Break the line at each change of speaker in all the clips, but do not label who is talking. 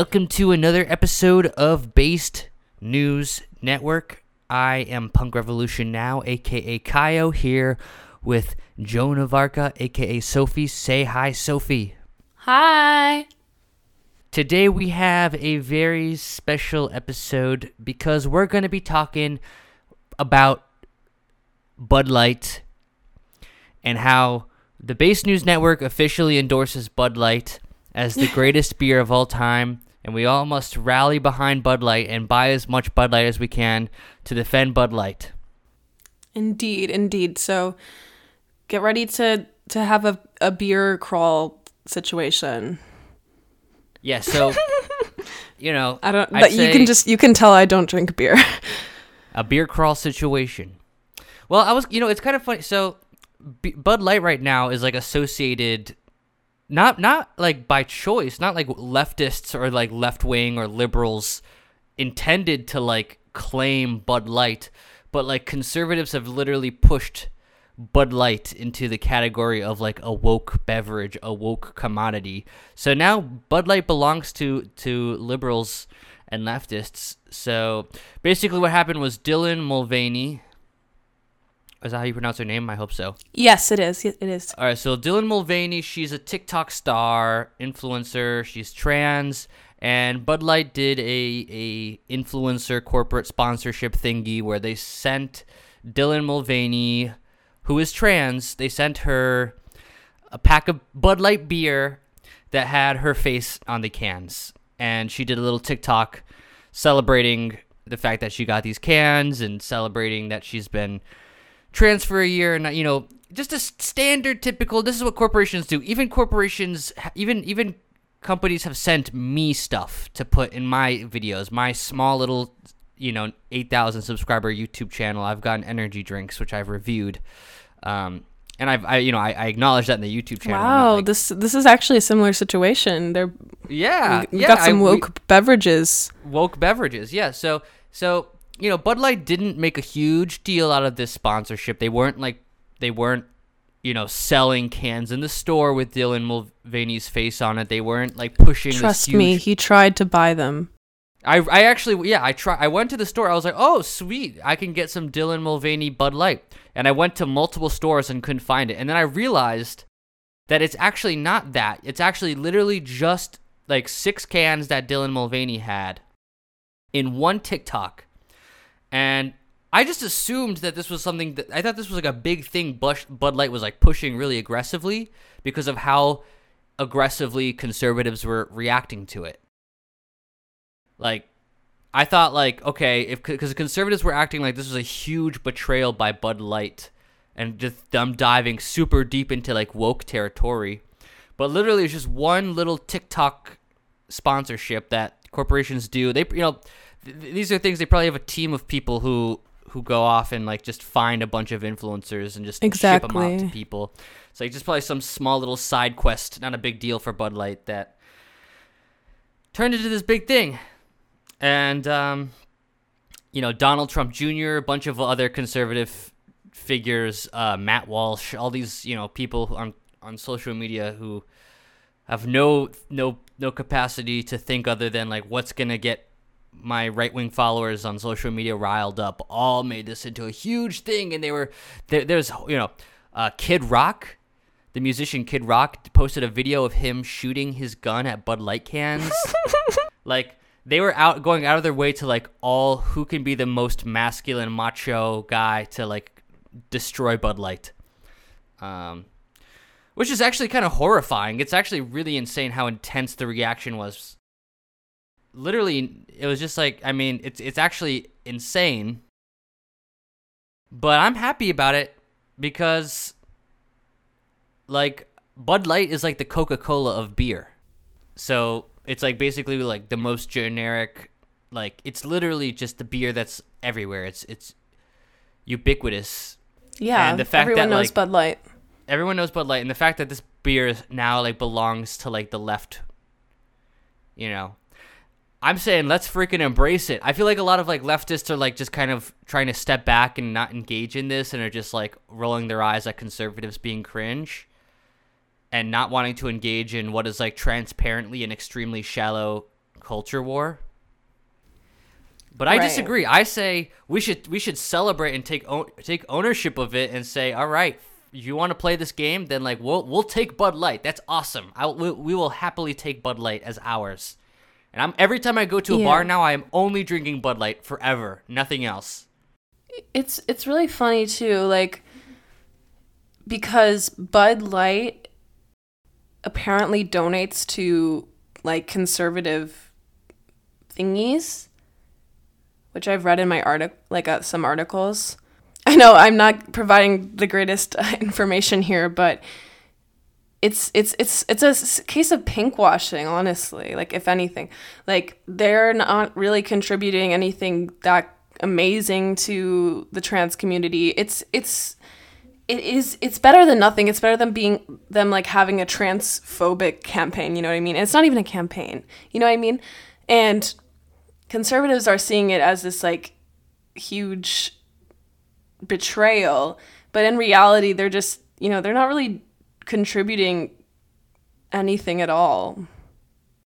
Welcome to another episode of Based News Network. I am Punk Revolution Now, aka Caio, here with Joan of Arca, aka Sophie. Say hi, Sophie.
Hi.
Today we have a very special episode because we're going to be talking about Bud Light and how the Base News Network officially endorses Bud Light as the greatest beer of all time. And we all must rally behind Bud Light and buy as much Bud Light as we can to defend Bud Light.
Indeed, indeed. So get ready to to have a, a beer crawl situation.
Yeah, so you know,
I don't
I'd
but you can just you can tell I don't drink beer.
a beer crawl situation. Well, I was, you know, it's kind of funny. So, B- Bud Light right now is like associated, not not like by choice, not like leftists or like left wing or liberals intended to like claim Bud Light, but like conservatives have literally pushed Bud Light into the category of like a woke beverage, a woke commodity. So now Bud Light belongs to to liberals and leftists. So basically, what happened was Dylan Mulvaney. Is that how you pronounce her name? I hope so.
yes, it is. It is.
All right, so Dylan Mulvaney, she's a TikTok star, influencer. She's trans, and Bud Light did a a influencer corporate sponsorship thingy where they sent Dylan Mulvaney, who is trans, they sent her a pack of Bud Light beer that had her face on the cans, and she did a little TikTok celebrating the fact that she got these cans and celebrating that she's been trans for a year and you know just a standard typical this is what corporations do even corporations even even companies have sent me stuff to put in my videos my small little you know 8000 subscriber youtube channel i've gotten energy drinks which i've reviewed um and i've i you know i, I acknowledge that in the youtube channel
Wow,
like-
this this is actually a similar situation. They're
yeah
we, we
yeah,
got some
I- we-
woke beverages.
woke beverages. Yeah. So so you know, Bud Light didn't make a huge deal out of this sponsorship. They weren't like they weren't you know selling cans in the store with Dylan Mulvaney's face on it. They weren't like pushing. this
Trust me, he tried to buy them.
I I actually yeah I try I went to the store. I was like, oh sweet, I can get some Dylan Mulvaney Bud Light. And I went to multiple stores and couldn't find it. And then I realized that it's actually not that. It's actually literally just like six cans that Dylan Mulvaney had in one TikTok. And I just assumed that this was something that I thought this was like a big thing Bud Light was like pushing really aggressively because of how aggressively conservatives were reacting to it. Like I thought like okay, if cuz conservatives were acting like this was a huge betrayal by Bud Light and just them diving super deep into like woke territory. But literally it's just one little TikTok sponsorship that corporations do. They you know th- th- these are things they probably have a team of people who who go off and like just find a bunch of influencers and just ship them out to
Exactly.
people. It's like just probably some small little side quest, not a big deal for Bud Light that turned into this big thing. And um you know, Donald Trump Jr., a bunch of other conservative figures, uh, Matt Walsh, all these, you know, people on on social media who have no no no capacity to think other than like what's gonna get my right wing followers on social media riled up. All made this into a huge thing, and they were there, there's you know, uh, Kid Rock, the musician Kid Rock posted a video of him shooting his gun at Bud Light cans. like they were out going out of their way to like all who can be the most masculine macho guy to like destroy Bud Light. Um, which is actually kind of horrifying. It's actually really insane how intense the reaction was. Literally, it was just like I mean, it's it's actually insane. But I'm happy about it because like Bud Light is like the Coca-Cola of beer. So, it's like basically like the most generic like it's literally just the beer that's everywhere. It's it's ubiquitous
Yeah,
And the fact
everyone
that,
knows
like-
Bud Light.
everyone knows Bud Light, and the fact that this beer now like belongs to like the left, you know, I'm saying let's freaking embrace it. I feel like a lot of like leftists are like just kind of trying to step back and not engage in this, and are just like rolling their eyes at conservatives being cringe, and not wanting to engage in what is like transparently an extremely shallow culture war. But I
Right.
disagree. I say we should we should celebrate and take own, take ownership of it and say, all right, you want to play this game, then like we'll we'll take Bud Light. That's awesome. I we, we will happily take Bud Light as ours. And I'm every time I go to a
Yeah.
bar now, I am only drinking Bud Light forever, nothing else.
It's it's really funny too, like because Bud Light apparently donates to like conservative thingies, which I've read in my article, like uh, some articles. I know I'm not providing the greatest uh, information here, but it's it's it's it's a case of pink washing, honestly. Like if anything, like they're not really contributing anything that amazing to the trans community. It's it's it is it's better than nothing. It's better than being them like having a transphobic campaign, you know what I mean? It's not even a campaign. You know what I mean? And conservatives are seeing it as this like huge betrayal, but in reality they're just, you know, they're not really contributing anything at all.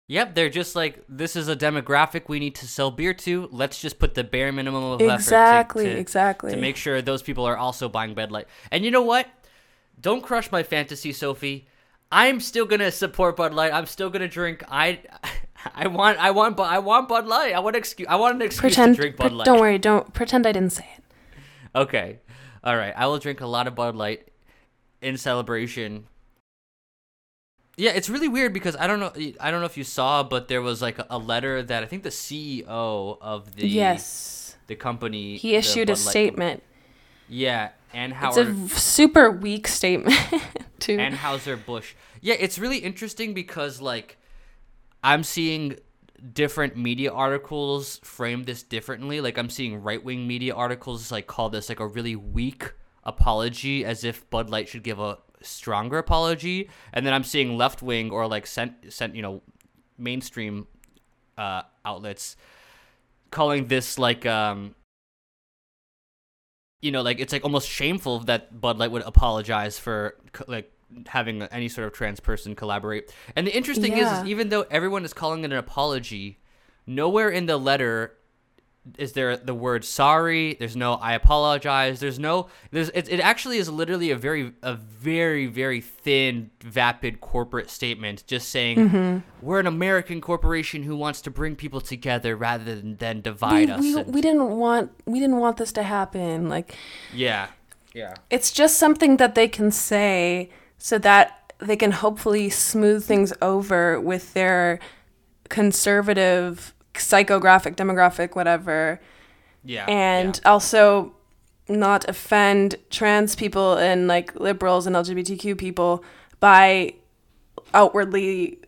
Yep, they're just like this is a demographic we need to sell beer to. Let's just put the bare minimum of effort to-
Exactly,
to,
exactly.
to make sure those people are also buying Bud Light. And you know what? Don't crush my fantasy, Sophie. I'm still gonna support Bud Light. I'm still gonna drink. I, I want, I want, I want Bud Light. I want excuse. I want an excuse
pretend
to drink Bud Light.
don't worry, don't pretend I didn't say it.
Okay, all right. I will drink a lot of Bud Light in celebration. Yeah, it's really weird because I don't know. I don't know if you saw, but there was like a, letter that I think the CEO of the
yes.
the company
He issued a statement.
Yeah, and
It's a super weak statement too.
Anheuser Busch. Yeah, it's really interesting because like I'm seeing different media articles frame this differently. Like I'm seeing right wing media articles like call this like a really weak apology, as if Bud Light should give a stronger apology, and then I'm seeing left wing or like sent sent you know mainstream uh, outlets calling this like um you know like it's like almost shameful that Bud Light would apologize for like having any sort of trans person collaborate. And the interesting is, is even though everyone is calling it an apology, nowhere in the letter is there the word sorry there's no i apologize there's no there's it, it actually is literally a very a very very thin vapid corporate statement just saying
Mm-hmm.
we're an american corporation who wants to bring people together rather than, than divide
we,
us
we,
and-
we didn't want we didn't want this to happen. Like
yeah yeah
it's just something that they can say so that they can hopefully smooth things over with their conservative psychographic demographic whatever
yeah
and
yeah.
also not offend trans people and like liberals and LGBTQ people by outwardly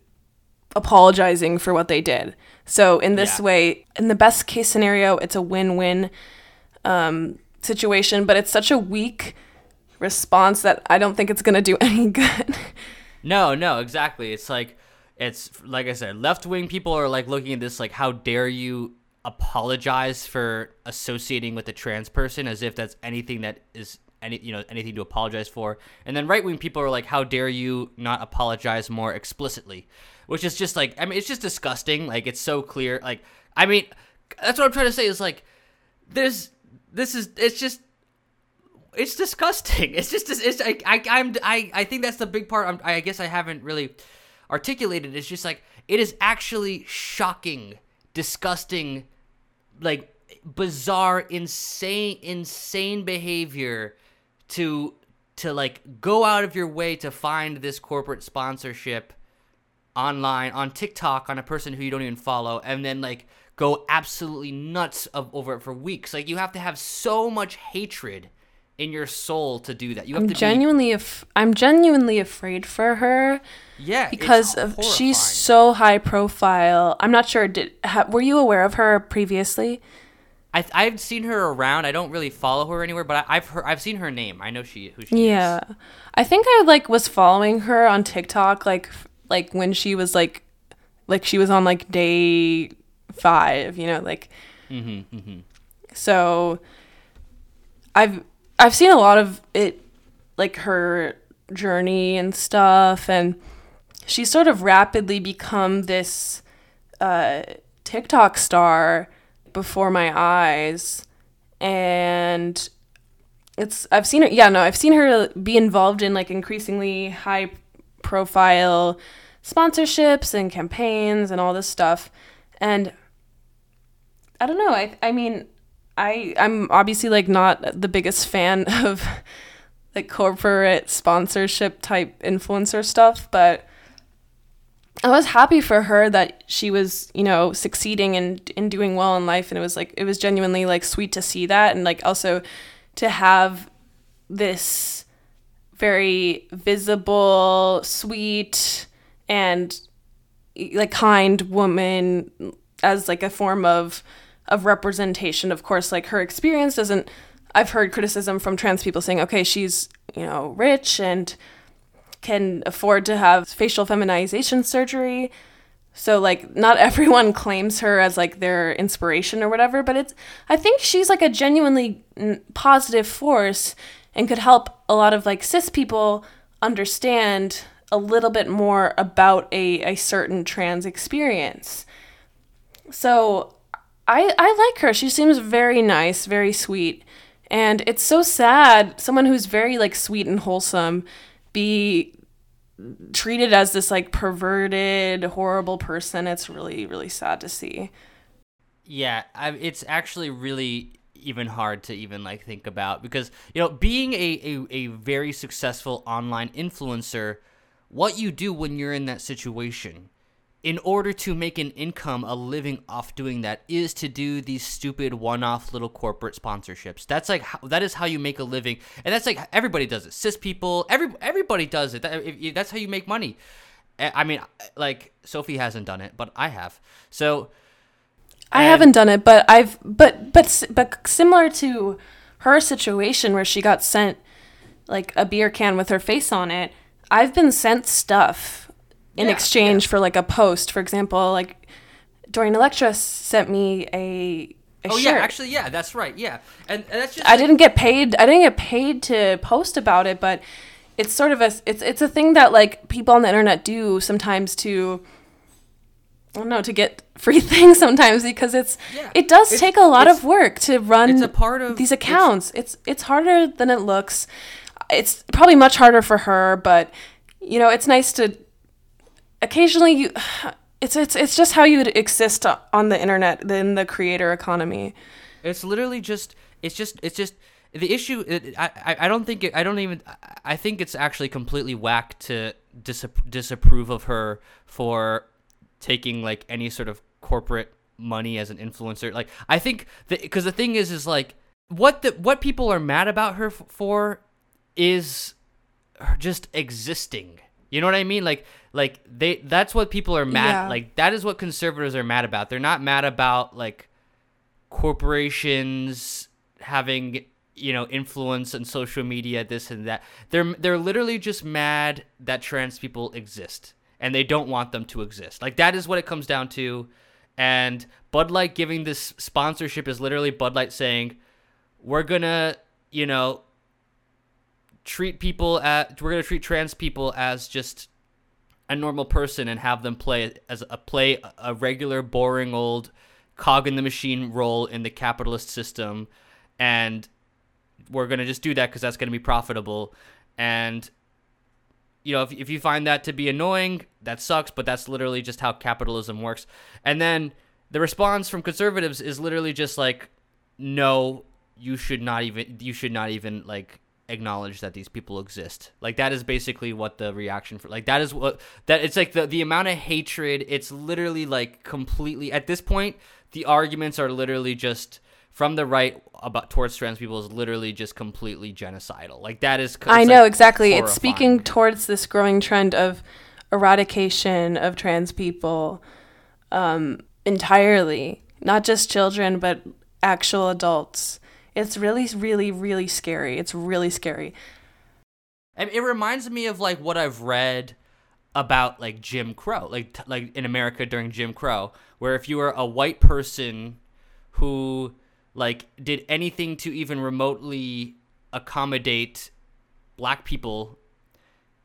apologizing for what they did. So in this
Yeah.
way, in the best case scenario, it's a win-win um, situation, but it's such a weak response that I don't think it's gonna do any good.
No, no, exactly. It's like it's like I said, left wing people are like looking at this like how dare you apologize for associating with a trans person as if that's anything that is any you know anything to apologize for. And then right wing people are like how dare you not apologize more explicitly. Which is just like I mean it's just disgusting. Like it's so clear. Like I mean that's what I'm trying to say is like there's this is it's just it's disgusting. It's just it's I I I'm I I think that's the big part. I'm, I guess I haven't really articulated. It's just like it is actually shocking, disgusting, like bizarre, insane, insane behavior to to like go out of your way to find this corporate sponsorship online on TikTok on a person who you don't even follow and then like go absolutely nuts of, over it for weeks. Like you have to have so much hatred in your soul to do that. You have
I'm
to
genuinely af- I'm genuinely afraid for her
be yeah
because of she's so high profile. I'm not sure did ha, were you aware of her previously?
I I've seen her around. I don't really follow her anywhere, but I, I've heard I've seen her name. I know she who she
Yeah.
is.
Yeah, I think I like was following her on TikTok like like when she was like like she was on like day 5, you know, like
Mm-hmm, mm-hmm.
so I've I've seen a lot of it like her journey and stuff and she's sort of rapidly become this uh, TikTok star before my eyes, and it's I've seen her. Yeah, no, I've seen her be involved in like increasingly high profile sponsorships and campaigns and all this stuff, and I don't know. I I mean, I I'm obviously like not the biggest fan of like corporate sponsorship type influencer stuff, but I was happy for her that she was, you know, succeeding and and doing well in life and it was like it was genuinely like sweet to see that and like also to have this very visible, sweet and like kind woman as like a form of of representation. Of course, like her experience doesn't I've heard criticism from trans people saying, "Okay, she's, you know, rich and can afford to have facial feminization surgery. So like not everyone claims her as like their inspiration or whatever, but it's I think she's like a genuinely positive force and could help a lot of like cis people understand a little bit more about a, a certain trans experience. So I I like her. She seems very nice, very sweet. And it's so sad someone who's very like sweet and wholesome be treated as this like perverted, horrible person. It's really, really sad to see.
Yeah, I, it's actually really even hard to even like think about because you know being a, a, a very successful online influencer what you do when you're in that situation in order to make an income, a living off doing that, is to do these stupid one-off little corporate sponsorships. That's like how, that is how you make a living, and that's like everybody does it. Cis people, every everybody does it. That, if, that's how you make money. I mean, like Sophie hasn't done it, but I have. So
I haven't done it, but I've but but but similar to her situation where she got sent like a beer can with her face on it. I've been sent stuff in yeah, exchange yeah. for like a post. For example, like Dorian Electra sent me a. a
oh
shirt.
yeah, actually, yeah, that's right. Yeah, and, and that's just.
I like, didn't get paid. I didn't get paid to post about it, but it's sort of a it's it's a thing that like people on the internet do sometimes to. I don't know to get free things sometimes because it's yeah. it does it's, take a lot of work to run it's a part of these accounts. It's, it's it's harder than it looks. It's probably much harder for her, but you know, it's nice to occasionally you it's it's it's just how you would exist on the internet in the creator economy.
It's literally just it's just it's just the issue. I I don't think it, I don't even I think it's actually completely whack to disapprove of her for taking like any sort of corporate money as an influencer. Like I think because the thing is is like what the what people are mad about her for is just existing you know what I mean? Like like they that's what people are mad yeah. like that is what conservatives are mad about. They're not mad about like corporations having, you know, influence on social media this and that. They're they're literally just mad that trans people exist and they don't want them to exist. Like that is what it comes down to. And Bud Light giving this sponsorship is literally Bud Light saying, "We're going to, you know, treat people at we're gonna treat trans people as just a normal person and have them play as a play a regular boring old cog in the machine role in the capitalist system. And we're going to just do that because that's going to be profitable. And you know if, if you find that to be annoying that sucks but that's literally just how capitalism works. And then the response from conservatives is literally just like no you should not even you should not even like acknowledge that these people exist. Like that is basically what the reaction for like that is what that it's like the the amount of hatred it's literally like completely at this point the arguments are literally just from the right about towards trans people is literally just completely genocidal. Like that is
I know like exactly. Horrifying. It's speaking towards this growing trend of eradication of trans people um entirely, not just children but actual adults it's really, really, really scary. It's really scary.
It reminds me of like what I've read about like Jim Crow, like like in America during Jim Crow, where if you were a white person who like did anything to even remotely accommodate black people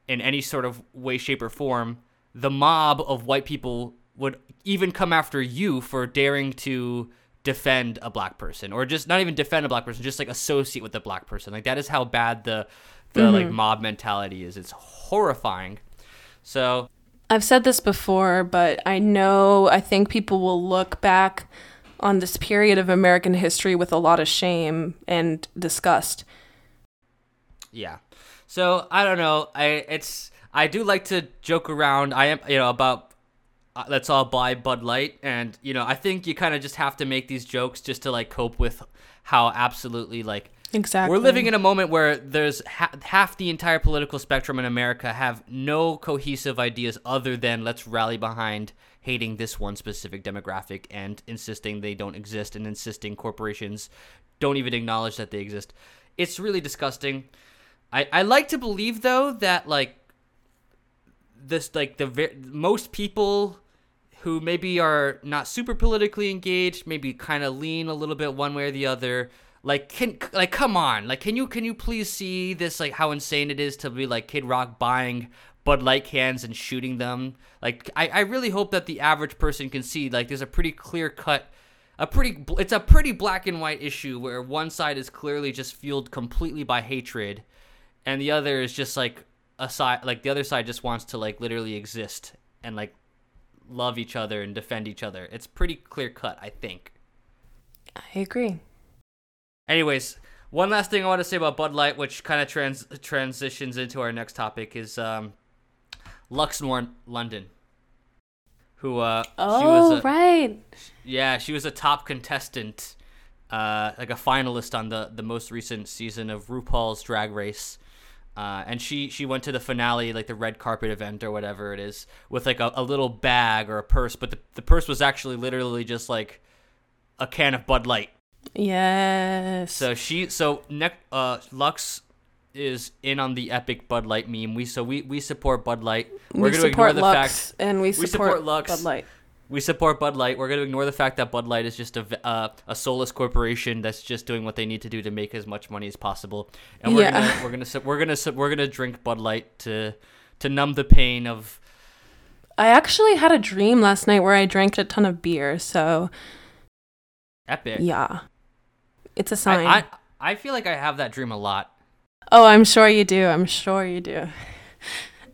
in any sort of way shape or form, the mob of white people would even come after you for daring to defend a black person or just not even defend a black person just like associate with a black person like that is how bad the the mm-hmm. like mob mentality is it's horrifying so
I've said this before, but I know I think people will look back on this period of American history with a lot of shame and disgust.
Yeah. So, I don't know. I it's I do like to joke around. I am, you know, about uh, let's all buy Bud Light and, you know, I think you kind of just have to make these jokes just to like cope with how absolutely like
Exactly.
We're living in a moment where there's ha- half the entire political spectrum in America have no cohesive ideas other than let's rally behind hating this one specific demographic and insisting they don't exist and insisting corporations don't even acknowledge that they exist. It's really disgusting. I I like to believe though that like this like the ver- most people who maybe are not super politically engaged, maybe kind of lean a little bit one way or the other, like can like come on. Like can you can you please see this like how insane it is to be like kid rock buying bud light cans and shooting them? Like i, I really hope that the average person can see like there's a pretty clear cut a pretty it's a pretty black and white issue where one side is clearly just fueled completely by hatred and the other is just like a side like the other side just wants to like literally exist and like love each other and defend each other. It's pretty clear cut i think.
I agree.
Anyways, one last thing I want to say about Bud Light, which kind of trans- transitions into our next topic, is um, Luxx Noir London, who uh,
oh she was
a,
right,
yeah, she was a top contestant, uh, like a finalist on the the most recent season of RuPaul's Drag Race. Uh, and she she went to the finale, like the red carpet event or whatever it is, with like a, a little bag or a purse, but the, the purse was actually literally just like a can of Bud Light.
Yes.
So she so neck uh Luxx is in on the epic Bud Light meme. We so we we support Bud Light.
We're we going to ignore the Luxx fact and we support, we support Luxx. Bud Light.
We support Bud Light. We're going to ignore the fact that Bud Light is just a uh, a soulless corporation that's just doing what they need to do to make as much money as possible. And we're yeah. gonna we're gonna we're gonna we're gonna drink Bud Light to to numb the pain of.
I actually had a dream last night where I drank a ton of beer. So.
Epic.
Yeah. It's a sign.
I, I, I feel like I have that dream a lot.
Oh, I'm sure you do. I'm sure you do.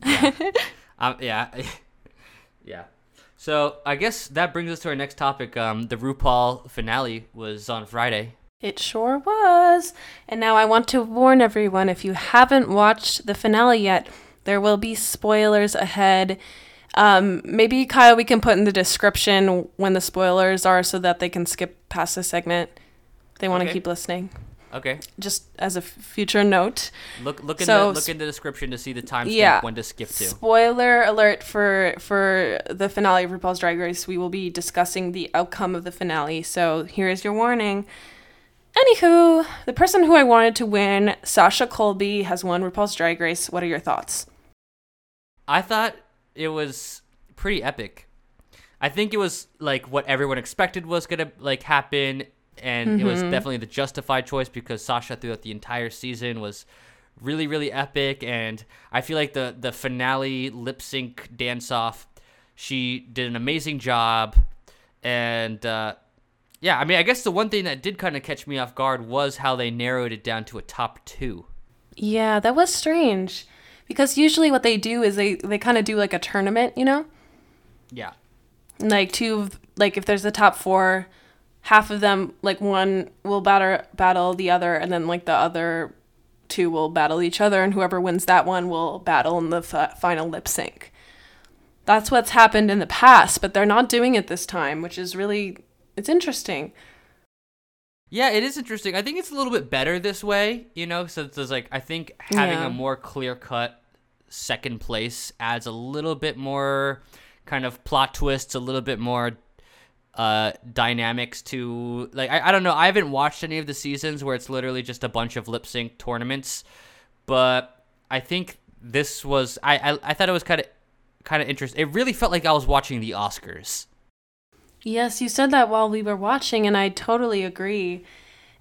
yeah. um, yeah. yeah. So I guess that brings us to our next topic. Um, the RuPaul finale was on Friday.
It sure was. And now I want to warn everyone if you haven't watched the finale yet, there will be spoilers ahead. Um, maybe Caio, we can put in the description when the spoilers are so that they can skip past the segment they want to okay. keep listening.
Okay.
Just as a f- future note.
Look look in so, the look in the description to see the time
yeah,
when to skip to.
Spoiler alert for for the finale of RuPaul's Drag Race. We will be discussing the outcome of the finale. So here is your warning. Anywho, the person who I wanted to win, Sasha Colby, has won RuPaul's Drag Race. What are your thoughts?
I thought it was pretty epic. I think it was like what everyone expected was gonna like happen and mm-hmm. it was mm-hmm. definitely the justified choice because Sasha throughout the entire season was really really epic. And I feel like the the finale lip sync dance off she did an amazing job. And uh, yeah I mean I guess the one thing that did kind of catch me off guard was how they narrowed it down to a top 2
yeah that was strange. Because usually what they do is they they kind of do like a tournament you know?
Yeah.
Like two like if there's a top 4 half of them like one will batter, battle the other and then like the other two will battle each other and whoever wins that one will battle in the f- final lip sync. That's what's happened in the past but they're not doing it this time which is really it's interesting.
Yeah it is interesting. I think it's a little bit better this way you know? So it's like i think having yeah. a more clear cut second place adds a little bit more kind of plot twists a little bit more uh, dynamics to like I, I don't know I haven't watched any of the seasons where it's literally just a bunch of lip sync tournaments, but I think this was I I, I thought it was kind of kind of interesting. It really felt like I was watching the Oscars.
Yes, you said that while we were watching, and I totally agree.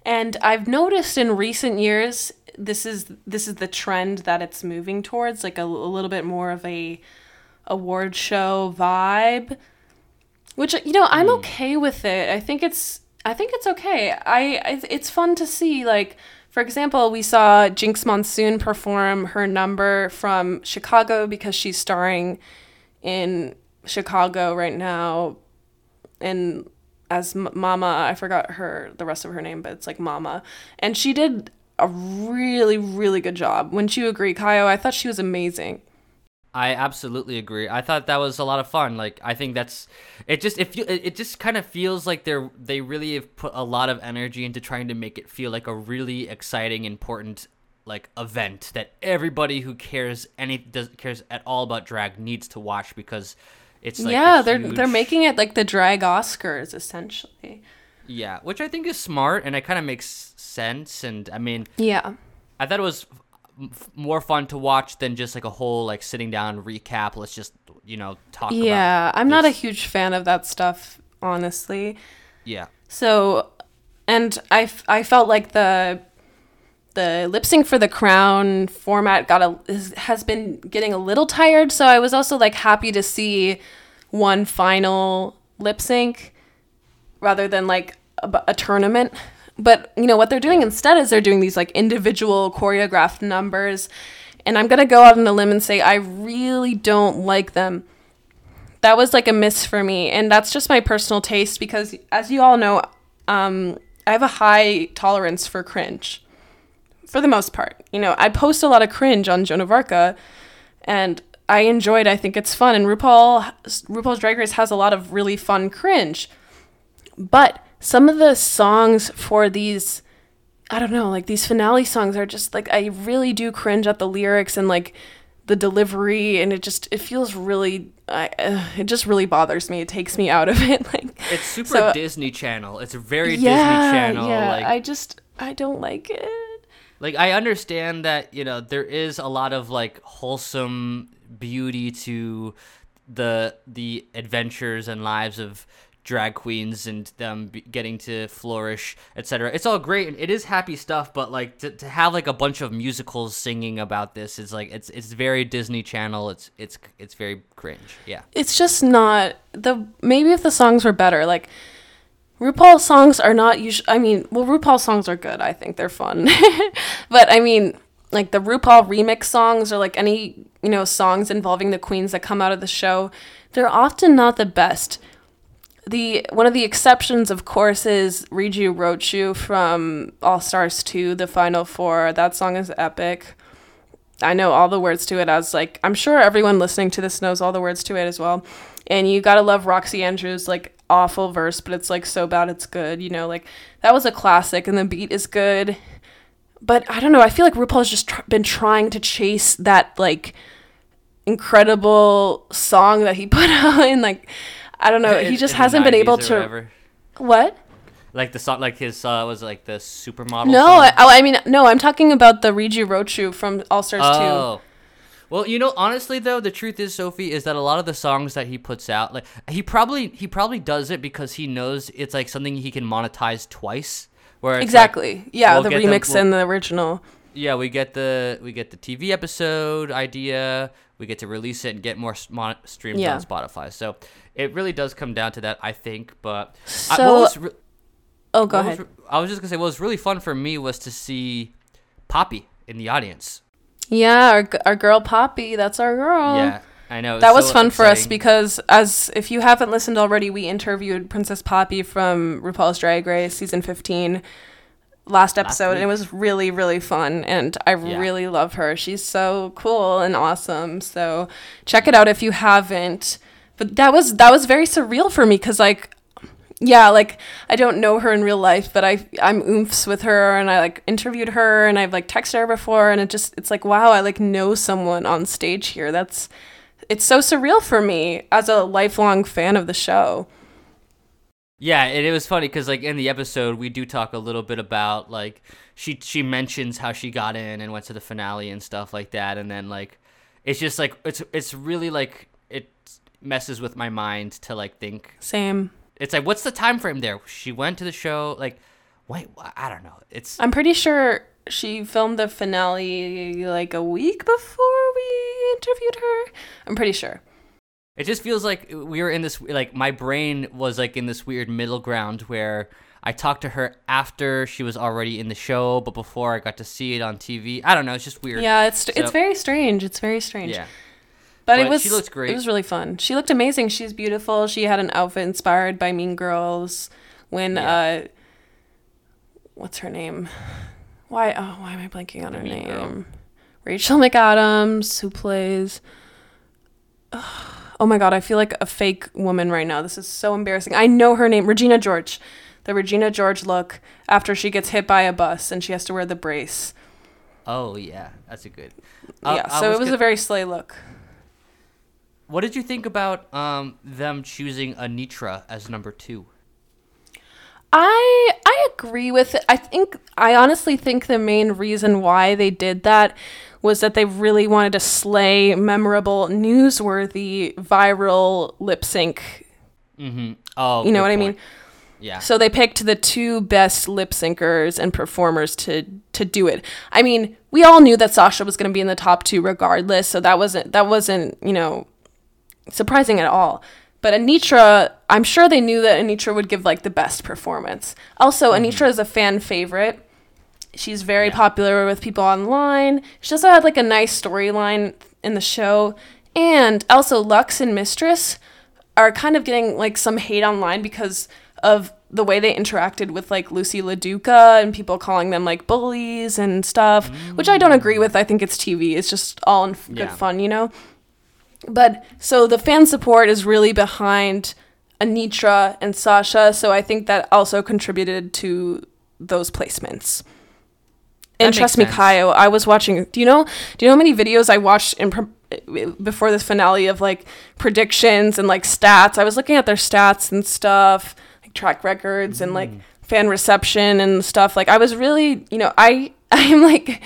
And I've noticed in recent years this is this is the trend that it's moving towards, like a, a little bit more of a award show vibe Which you know, I'm
Hmm.
okay with it. I think it's I think it's okay. I, I it's fun to see like for example, we saw Jinkx Monsoon perform her number from Chicago because she's starring in Chicago right now and as M- Mama, I forgot her the rest of her name, but it's like Mama. And she did a really really good job. Wouldn't you agree, Caio? I thought she was amazing.
I absolutely agree. I thought that was a lot of fun. Like I think that's it. Just if you, it it just kind of feels like they're they really have put a lot of energy into trying to make it feel like a really exciting, important like event that everybody who cares any does cares at all about drag needs to watch because it's like
yeah, they're they're making it like the drag Oscars essentially.
yeah, which I think is smart and it kind of makes sense. And I mean,
Yeah.
I thought it was f- more fun to watch than just like a whole like sitting down recap. Let's just you know talk. about
Yeah, I'm not a huge fan of that stuff, honestly.
Yeah.
So, and I, f- I felt like the the lip sync for the crown format got a is, has been getting a little tired. So I was also like happy to see one final lip sync rather than like a, a tournament. But you know what they're doing instead is they're doing these like individual choreographed numbers, and I'm gonna go out on a limb and say I really don't like them. That was like a miss for me and that's just my personal taste because as you all know um, i have a high tolerance for cringe for the most part. You know i post a lot of cringe on joan of arca and i enjoyed i think it's fun and rupaul rupaul's drag race has a lot of really fun cringe. But some of the songs for these I don't know, like these finale songs are just like I really do cringe at the lyrics and like the delivery and it just it feels really I uh, it just really bothers me. It takes me out of it like
It's super
So-
Disney Channel. It's a very
yeah,
Disney Channel.
Yeah,
like,
I just I don't like it.
like I understand that you know there is a lot of like wholesome beauty to the the adventures and lives of drag queens and them getting to flourish etc it's all great and it is happy stuff but like to, to have like a bunch of musicals singing about this is like it's it's very disney channel it's it's it's very cringe yeah
It's just not the maybe if the songs were better like RuPaul songs are not usually I mean, well RuPaul songs are good. I think they're fun. but I mean, like the RuPaul remix songs or like any, you know, songs involving the queens that come out of the show, they're often not the best. The one of the exceptions of course is Read U Wrote U from All Stars 2, the final four. That song is epic. I know all the words to it as like I'm sure everyone listening to this knows all the words to it as well. And you gotta love Roxxxy Andrews like awful verse, but it's like so bad it's good. You know, like that was a classic, and the beat is good. But I don't know. I feel like RuPaul's just tr- been trying to chase that like incredible song that he put out, and like I don't know. He just hasn't been able to.
whatever.
What?
like the song like his uh was like the supermodel
No? I, oh, I mean no. I'm talking about the Read U Wrote U from All Stars Two.
Oh. Well, you know, honestly though, the truth is, Sophie, is that a lot of the songs that he puts out, like he probably he probably does it because he knows it's like something he can monetize twice. Where it's like,
Exactly. yeah,
we'll
the
them-
remix
we'll-
and the original.
yeah, we get the we get the TV episode idea, we get to release it and get more mon- streams
Yeah.
on Spotify. So it really does come down to that, I think. But I,
So-
was re-
Oh, go ahead.
was I was just gonna say, what was really fun for me was to see Poppy in the audience.
Yeah, our, our girl Poppy. That's our girl.
yeah, I know
That was
so
fun for us because, as if you haven't listened already, we interviewed Princess Poppy from RuPaul's Drag Race season 15 last episode, and it was really, really fun. And I
Yeah.
really love her. She's so cool and awesome. So check it out if you haven't. But that was that was very surreal for me because, like, yeah, like I don't know her in real life, but I I'm oomphs with her and I like interviewed her and I've like texted her before and it just it's like wow, I like know someone on stage here. That's it's so surreal for me as a lifelong fan of the show.
Yeah, and it was funny because like in the episode we do talk a little bit about like she she mentions how she got in and went to the finale and stuff like that, and then like it's just like it's it's really like it messes with my mind to like think
Same.
it's like what's the time frame there? She went to the show like wait I don't know. It's
I'm pretty sure she filmed the finale like a week before we interviewed her. I'm pretty sure.
It just feels like we were in this like my brain was like in this weird middle ground where I talked to her after she was already in the show, but before I got to see it on TV. I don't know. It's just weird.
Yeah, it's it's very strange. It's very strange.
Yeah.
But, it was
she looked great.
It was really fun. She looked amazing. She's beautiful. She had an outfit inspired by Mean Girls. When
Yeah.
uh, what's her name? Why? Oh, why am I blanking on
The
her name?
girl.
Rachel McAdams, who plays. Oh my god, I feel like a fake woman right now. This is so embarrassing. I know her name, Regina George. The Regina George look after she gets hit by a bus and she has to wear the brace.
Oh yeah, that's a good. Uh,
yeah, so it was a very slay look.
What did you think about um them choosing Anetra as number two?
I I agree with it. I think I honestly think the main reason why they did that was that they really wanted to slay memorable, newsworthy, viral lip sync.
Mm-hmm. Oh,
You know what I mean?
Yeah.
So they picked the two best lip syncers and performers to to do it. I mean, we all knew that Sasha was going to be in the top 2 regardless, so that wasn't that wasn't, you know, surprising at all. But Anetra, I'm sure they knew that Anetra would give like the best performance. Also, mm-hmm. Anetra is a fan favorite. She's very
Yeah.
popular with people online. She also had like a nice storyline in the show. And also Luxx and Mistress are kind of getting like some hate online because of the way they interacted with like Loosey LaDuca and people calling them like bullies and stuff, which I don't agree mm. with. I think it's TV. It's just all in f- good fun, you know? But so the fan support is really behind Anetra and Sasha, so I think that also contributed to those placements. And trust me,
sense.
Caio, I was watching. Do you know? Do you know how many videos I watched in pre- before this finale of like predictions and like stats? I was looking at their stats and stuff, like track records and like mm. fan reception and stuff. Like I was really, you know, I I'm like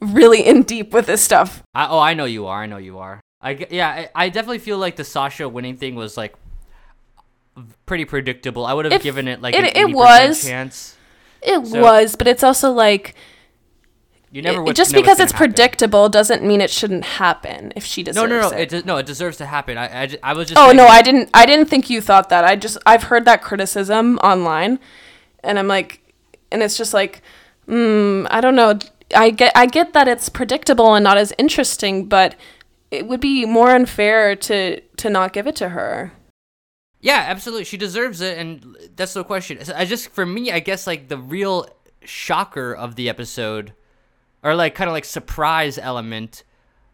really in deep with this stuff.
I, oh, I know you are. I know you are. I yeah. I, I definitely feel like the Sasha winning thing was like pretty predictable. I would have
It-
given it like
it- it was.
chance.
It
So-
was, but it's also like
You never
it- just because it's
happen.
predictable doesn't mean it shouldn't happen if she
No,
deserves
no, no.
it.
It does, no, it deserves to happen. I, I, I was just.
oh no, I didn't. I didn't think you thought that. I just I've heard that criticism online, and I'm like, and it's just like, mm, I don't know. I get I get that it's predictable and not as interesting, but it would be more unfair to to not give it to her.
Yeah, absolutely. She deserves it, and that's no question. I just, for me, I guess like the real shocker of the episode, or like kind of like surprise element,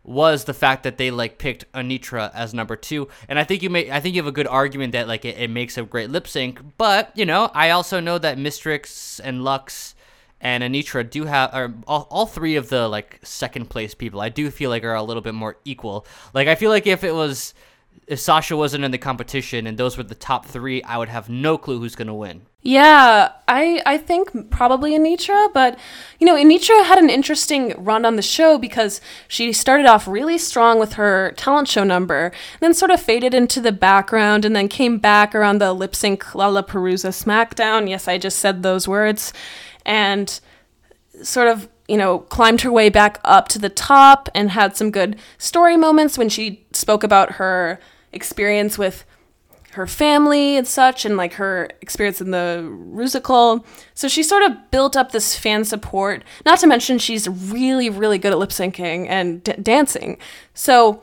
was the fact that they like picked Anetra as number two. And I think you may, I think you have a good argument that like it, it makes a great lip sync. But you know, I also know that Mistress and Luxx and Anetra do have, or all, all three of the like second place people, I do feel like are a little bit more equal. Like I feel like if it was if Sasha wasn't in the competition and those were the top three, I would have no clue who's gonna win.
Yeah, I I think probably Anetra, but you know, Anetra had an interesting run on the show because she started off really strong with her talent show number, then sort of faded into the background and then came back around the lip sync Lalaparuza SmackDown. Yes, I just said those words. And sort of, you know, climbed her way back up to the top and had some good story moments when she spoke about her experience with her family and such and like her experience in the musical. So she sort of built up this fan support. Not to mention she's really really good at lip syncing and d- dancing. So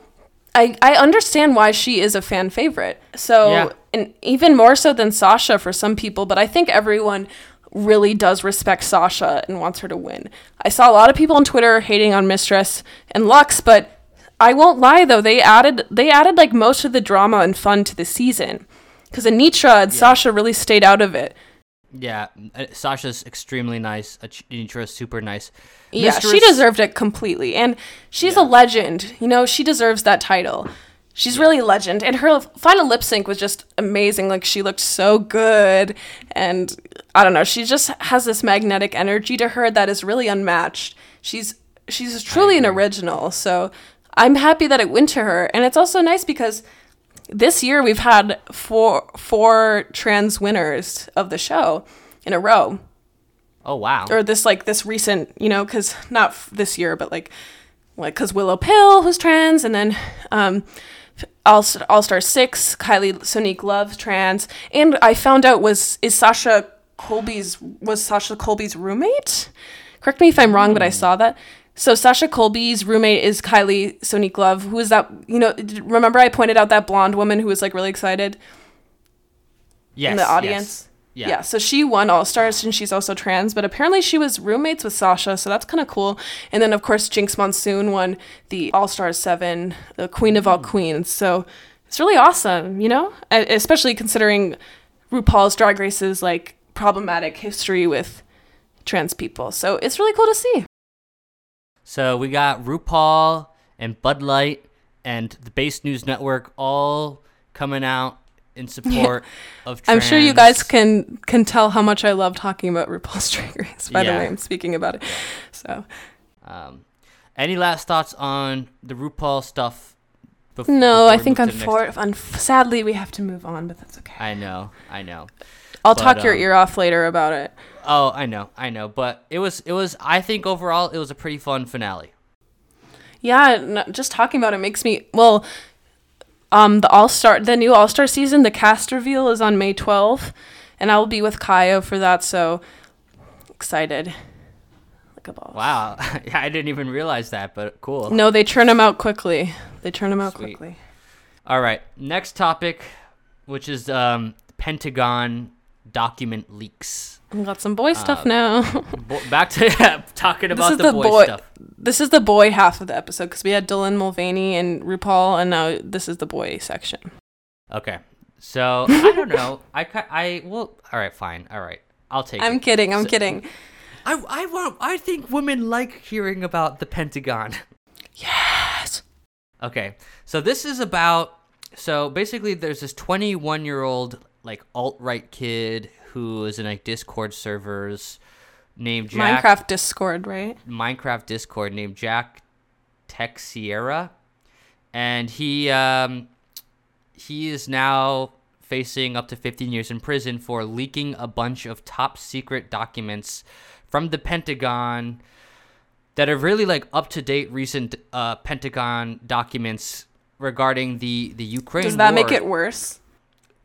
I I understand why she is a fan favorite. So
Yeah.
and even more so than Sasha for some people, but I think everyone really does respect Sasha and wants her to win. I saw a lot of people on Twitter hating on Mistress and Luxx, but I won't lie though, they added they added like most of the drama and fun to the season. Cuz Anetra and Sasha really stayed out of it.
Yeah, uh, Sasha's extremely nice. Anetra's super nice.
Yeah, she deserved it completely. And she's a legend. You know, she deserves that title. She's really a legend. And her final lip sync was just amazing. Like, she looked so good. And I don't know, she just has this magnetic energy to her that is really unmatched. She's she's truly an original. So I'm happy that it went to her. And it's also nice because this year we've had four four trans winners of the show in a row
Oh wow.
or this like this recent, you know, because not f- this year, but like like because Willow Pill who's trans, and then um, All All Star Six, Kylie Sonique Love trans, and I found out was is Sasha Colby's was Sasha Colby's roommate. Correct me if I'm wrong, but I saw that. So Sasha Colby's roommate is Kylie Sonique Love. Who is that? You know, remember I pointed out that blonde woman who was like really excited
Yes.
in the audience.
yes.
Yeah. so she won All Stars and she's also trans, but apparently she was roommates with Sasha, so that's kind of cool. And then, of course, Jinkx Monsoon won the All Stars 7, the Queen of All
Hmm.
Queens. So it's really awesome, you know? Especially considering RuPaul's Drag Race's like problematic history with trans people. So it's really cool to see.
So we got RuPaul and Bud Light and the Base News Network all coming out in support of
I'm sure you guys can can tell how much I love talking about RuPaul's Drag Race. By
Yeah.
the way, I'm speaking about it. So
Um, any last thoughts on the RuPaul stuff? bef-
no, I think
move to the next-
unfor- un- sadly we have to move on, but that's okay.
I know, I know.
I'll
but,
talk your
um,
ear off later about it.
Oh, I know, I know. But it was, it was. I think overall, it was a pretty fun finale.
Yeah, no, just talking about it makes me well. Um, the All Star, the new All Star season, the cast reveal is on May 12th, and I will be with Caio for that. So excited, like a ball.
Wow, I didn't even realize that, but cool.
No, they turn them out quickly. They turn them out
Sweet.
quickly.
All right, next topic, which is um, Pentagon document leaks.
We got some boy stuff
Uh,
now.
Bo- back to talking
this
about
is
the,
the
boy,
boy.
stuff.
This is the boy half of the episode because we had Dylan Mulvaney and RuPaul, and now this is the boy section.
Okay, so I don't know. I I well, all right, fine, all right. I'll take
I'm
it.
kidding. I'm
So-
kidding.
I I want. I think women like hearing about the Pentagon.
Yes.
Okay, so this is about. So basically, there's this 21 year old like alt right kid who is in like Discord servers named Jack.
Minecraft Discord, right?
Minecraft Discord named Jack Teixeira, and he um, he is now facing up to 15 years in prison for leaking a bunch of top secret documents from the Pentagon that are really like up to date recent uh, Pentagon documents regarding the the Ukraine.
Does that make it worse?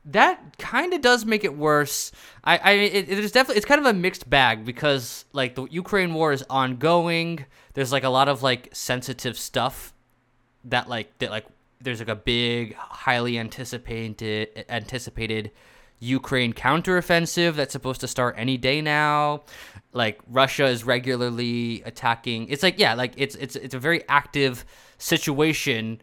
That kind of does make it worse. I, I, it, it is definitely it's kind of a mixed bag because like the Ukraine war is ongoing. There's like a lot of like sensitive stuff that like that like there's like a big, highly anticipated anticipated Ukraine counteroffensive that's supposed to start any day now. Like Russia is regularly attacking. It's like yeah, like it's it's it's a very active situation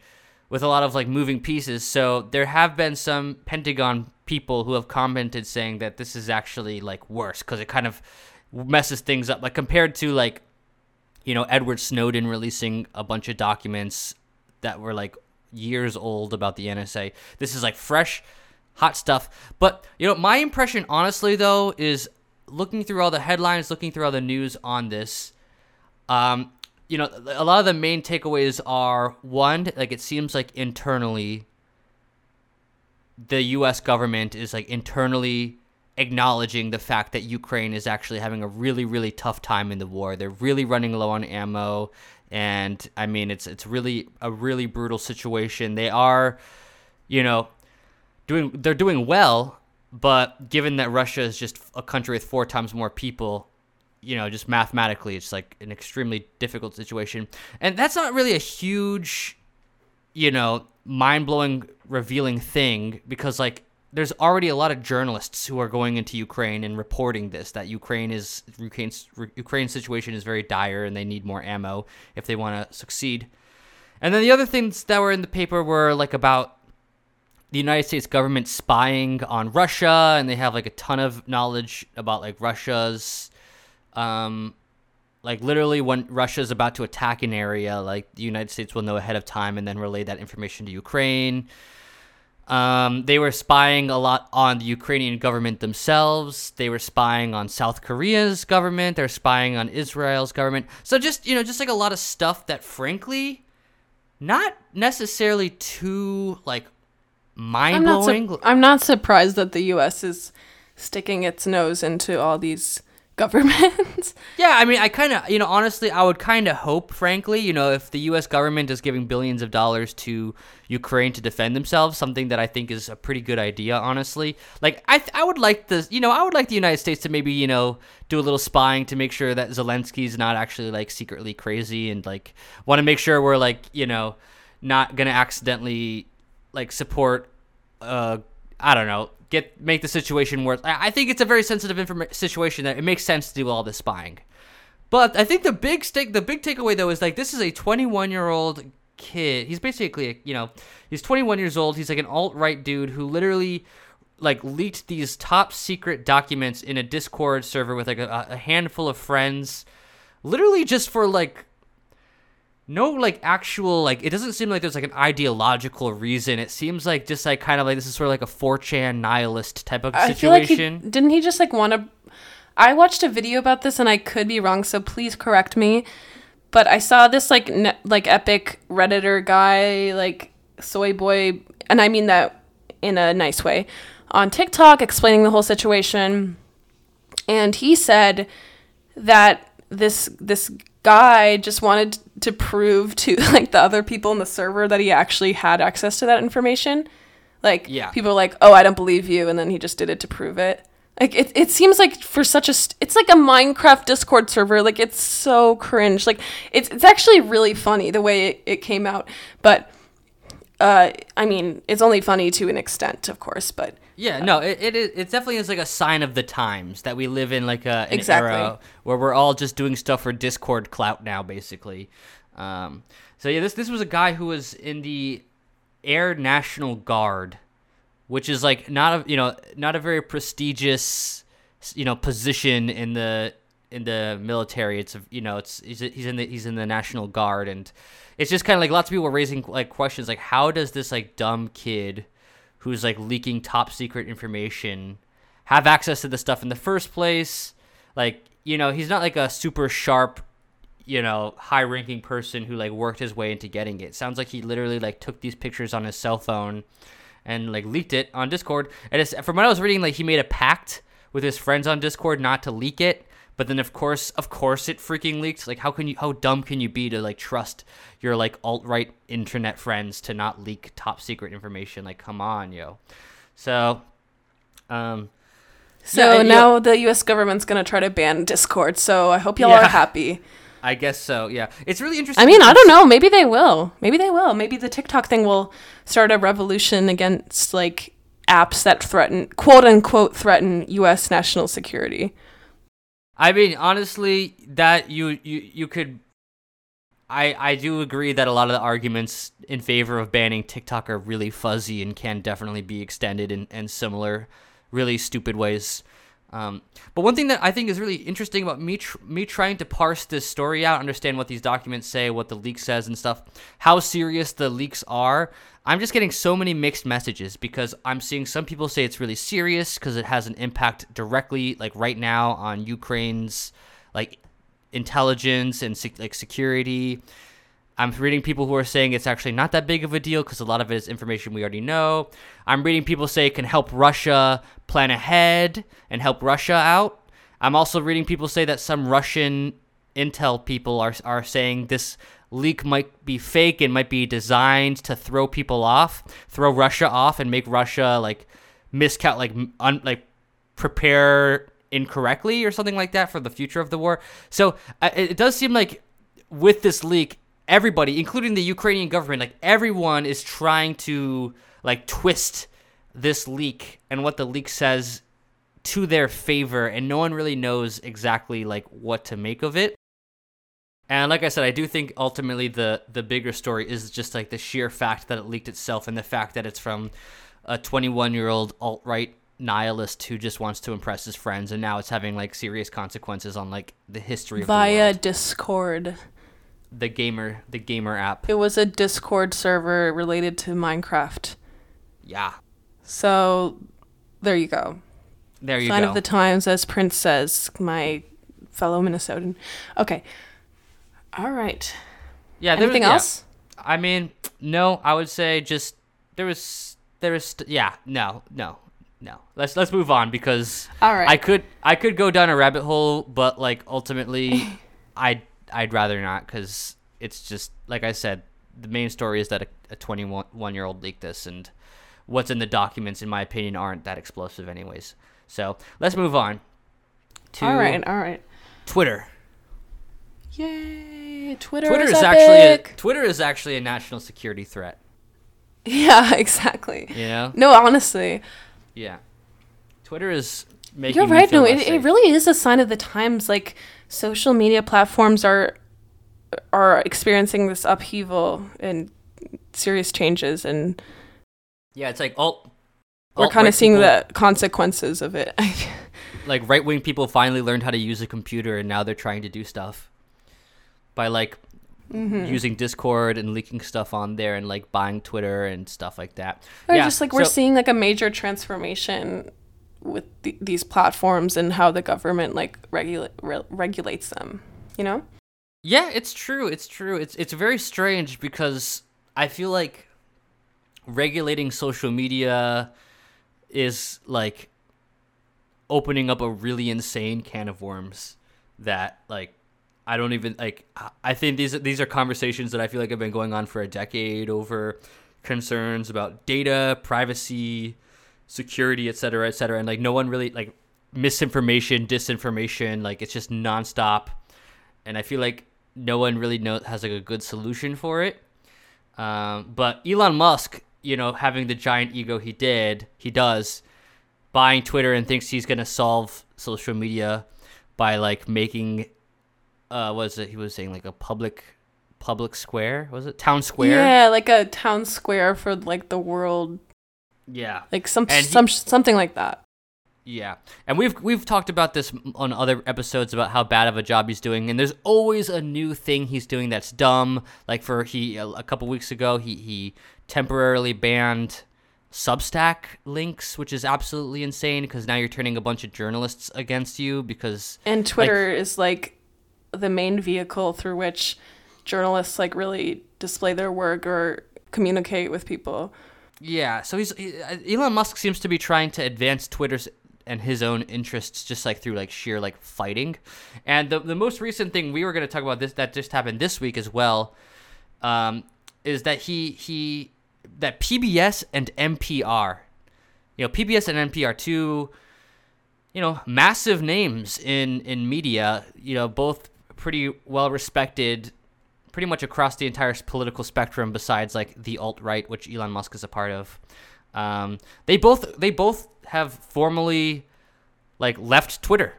with a lot of like moving pieces. So there have been some Pentagon people who have commented saying that this is actually like worse because it kind of messes things up. Like compared to like, you know, Edward Snowden releasing a bunch of documents that were like years old about the NSA. This is like fresh, hot stuff. But you know, my impression, honestly, though, is looking through all the headlines, looking through all the news on this. Um, you know, a lot of the main takeaways are one, like it seems like internally, the U.S. government is like internally acknowledging the fact that Ukraine is actually having a really, really tough time in the war. They're really running low on ammo, and I mean, it's it's really a really brutal situation. They are, you know, doing they're doing well, but given that Russia is just a country with four times more people, you know, just mathematically, it's like an extremely difficult situation. And that's not really a huge, you know, mind blowing, revealing thing because, like, there's already a lot of journalists who are going into Ukraine and reporting this that Ukraine is Ukraine's Ukraine's situation is very dire and they need more ammo if they want to succeed. And then the other things that were in the paper were like about the United States government spying on Russia, and they have like a ton of knowledge about like Russia's, um, like literally when Russia's about to attack an area, like the United States will know ahead of time and then relay that information to Ukraine. Um, they were spying a lot on the Ukrainian government themselves. They were spying on South Korea's government. They're spying on Israel's government. So just you know, just like a lot of stuff that, frankly, not necessarily too like mind
I'm
blowing.
su- I'm not surprised that the U.S. is sticking its nose into all these government.
Yeah, I mean, I kind of, you know, honestly, I would kind of hope, frankly, you know, if the U.S. government is giving billions of dollars to Ukraine to defend themselves, something that I think is a pretty good idea, honestly. Like, I, I would like the, you know, I would like the United States to maybe, you know, do a little spying to make sure that Zelensky's not actually like secretly crazy and like want to make sure we're like, you know, not gonna accidentally like support, uh, I don't know, get make the situation worse. I, I think it's a very sensitive informa- situation that it makes sense to do all this spying. But I think the big stake, the big takeaway though, is like this is a 21 year old kid. He's basically, you know, he's 21 years old. He's like an alt right dude who literally like leaked these top secret documents in a Discord server with like a, a handful of friends, literally just for like no like actual like it doesn't seem like there's like an ideological reason. It seems like just like kind of like this is sort of like a 4chan nihilist type of
I feel like
situation.
he didn't he just like want to. I watched a video about this and I could be wrong, so please correct me. But I saw this like ne- like epic redditor guy like soy boy, and I mean that in a nice way, on TikTok explaining the whole situation, and he said that this this guy just wanted to prove to like the other people in the server that he actually had access to that information. Like
Yeah.
people are like, "Oh, I don't believe you," and then he just did it to prove it. Like it, it seems like for such a st- it's like a Minecraft Discord server. Like it's so cringe. Like it's it's actually really funny the way it, it came out. But uh, I mean, it's only funny to an extent, of course. But
Yeah, no, it, it is. It definitely is like a sign of the times that we live in, like a an
Exactly.
era where we're all just doing stuff for Discord clout now, basically. Um, so yeah, this this was a guy who was in the Air National Guard, which is like not a you know not a very prestigious you know position in the in the military. It's you know it's he's, he's in the he's in the National Guard, and it's just kind of like lots of people are raising like questions like how does this like dumb kid who's like leaking top secret information have access to this stuff in the first place. Like you know he's not like a super sharp you know high ranking person who like worked his way into getting it. Sounds like he literally like took these pictures on his cell phone and like leaked it on discord. And it's, from what i was reading like he made a pact with his friends on discord not to leak it but then of course of course it freaking leaked like how can you how dumb can you be to like trust your like alt-right internet friends to not leak top secret information like come on yo so um
so
Yeah,
now the U.S. government's gonna try to ban Discord. So I hope y'all
Yeah.
are happy.
i guess so yeah it's really interesting
I mean, I don't know. Maybe they will. Maybe they will. Maybe the TikTok thing will start a revolution against like apps that threaten, quote unquote, threaten U.S. national security.
I mean, honestly, that you you you could. I I do agree that a lot of the arguments in favor of banning TikTok are really fuzzy and can definitely be extended in, in similar, really stupid ways. Um, but one thing that I think is really interesting about me tr- me trying to parse this story out, understand what these documents say, what the leak says, and stuff, how serious the leaks are. I'm just getting so many mixed messages because I'm seeing some people say it's really serious because it has an impact directly, like right now, on Ukraine's like intelligence and like security. I'm reading people who are saying it's actually not that big of a deal because a lot of it is information we already know. I'm reading people say it can help Russia plan ahead and help Russia out. I'm also reading people say that some Russian intel people are are saying this leak might be fake and might be designed to throw people off, throw Russia off, and make Russia like miscount like un, like prepare incorrectly or something like that for the future of the war. So it does seem like with this leak, everybody, including the Ukrainian government, like everyone is trying to like twist this leak and what the leak says to their favor, and no one really knows exactly like what to make of it. And like I said, I do think ultimately the the bigger story is just like the sheer fact that it leaked itself and the fact that it's from a 21 year old alt right nihilist who just wants to impress his friends, and now it's having like serious consequences on like the history of the
Via. Discord.
The gamer the gamer app.
It was a Discord server related to Minecraft.
Yeah,
So there you go.
there you
Sign
go.
Sign of the times, as Prince says, my fellow Minnesotan. Okay. All right.
yeah, there was-
Anything
yeah.
else?
I mean, no, I would say just there was there was yeah, no, no, no. Let's let's move on because
All right.
I could I could go down a rabbit hole, but like ultimately, I I'd rather not because it's just like I said. The main story is that a, a 21 year old leaked this, and what's in the documents, in my opinion, aren't that explosive, anyways. So let's move on to
all right. All right.
Twitter.
Yay! Twitter,
Twitter
is,
is actually a. Twitter is actually a national security threat.
yeah, exactly.
You know?
No, honestly,
Yeah. Twitter is making.
you're
me
right.
feel
No, it, it really is a sign of the times. Like social media platforms are are experiencing this upheaval and serious changes, and
Yeah, it's like alt.
we're kind of seeing
people-
the consequences of it.
like right wing people finally learned how to use a computer and now they're trying to do stuff by like
Mm-hmm.
using Discord and leaking stuff on there and like buying Twitter and stuff like that.
Or
yeah,
just like we're
so-
seeing like a major transformation with the, these platforms and how the government like regulate re- regulates them. You know?
Yeah, it's true. It's true. It's it's very strange because I feel like regulating social media is like opening up a really insane can of worms that like I don't even like I think these these are conversations that I feel like have been going on for a decade over concerns about data, privacy, security, et cetera, et cetera. And like no one really like misinformation, disinformation, like it's just nonstop. And I feel like no one really know has like a good solution for it. Um, but Elon Musk, you know, having the giant ego he did, he does, buying Twitter and thinks he's gonna solve social media by like making, uh, was it he was saying like a public, public square? Was it town square?
Yeah, like a town square for like the world,
Yeah.
like some
he-
some something like that.
Yeah, and we've we've talked about this on other episodes about how bad of a job he's doing, and there's always a new thing he's doing that's dumb. Like for he a couple weeks ago, he he temporarily banned Substack links, which is absolutely insane because now you're turning a bunch of journalists against you because
And Twitter is like the main vehicle through which journalists like really display their work or communicate with people.
Yeah, so he's he, uh, Elon Musk seems to be trying to advance Twitter's and his own interests just like through like sheer like fighting. And the the most recent thing we were going to talk about this that just happened this week as well um, is that he he that PBS and NPR, you know, PBS and NPR two you know, massive names in in media, you know, both pretty well respected pretty much across the entire political spectrum besides like the alt right which Elon Musk is a part of. Um, they both they both have formally like left Twitter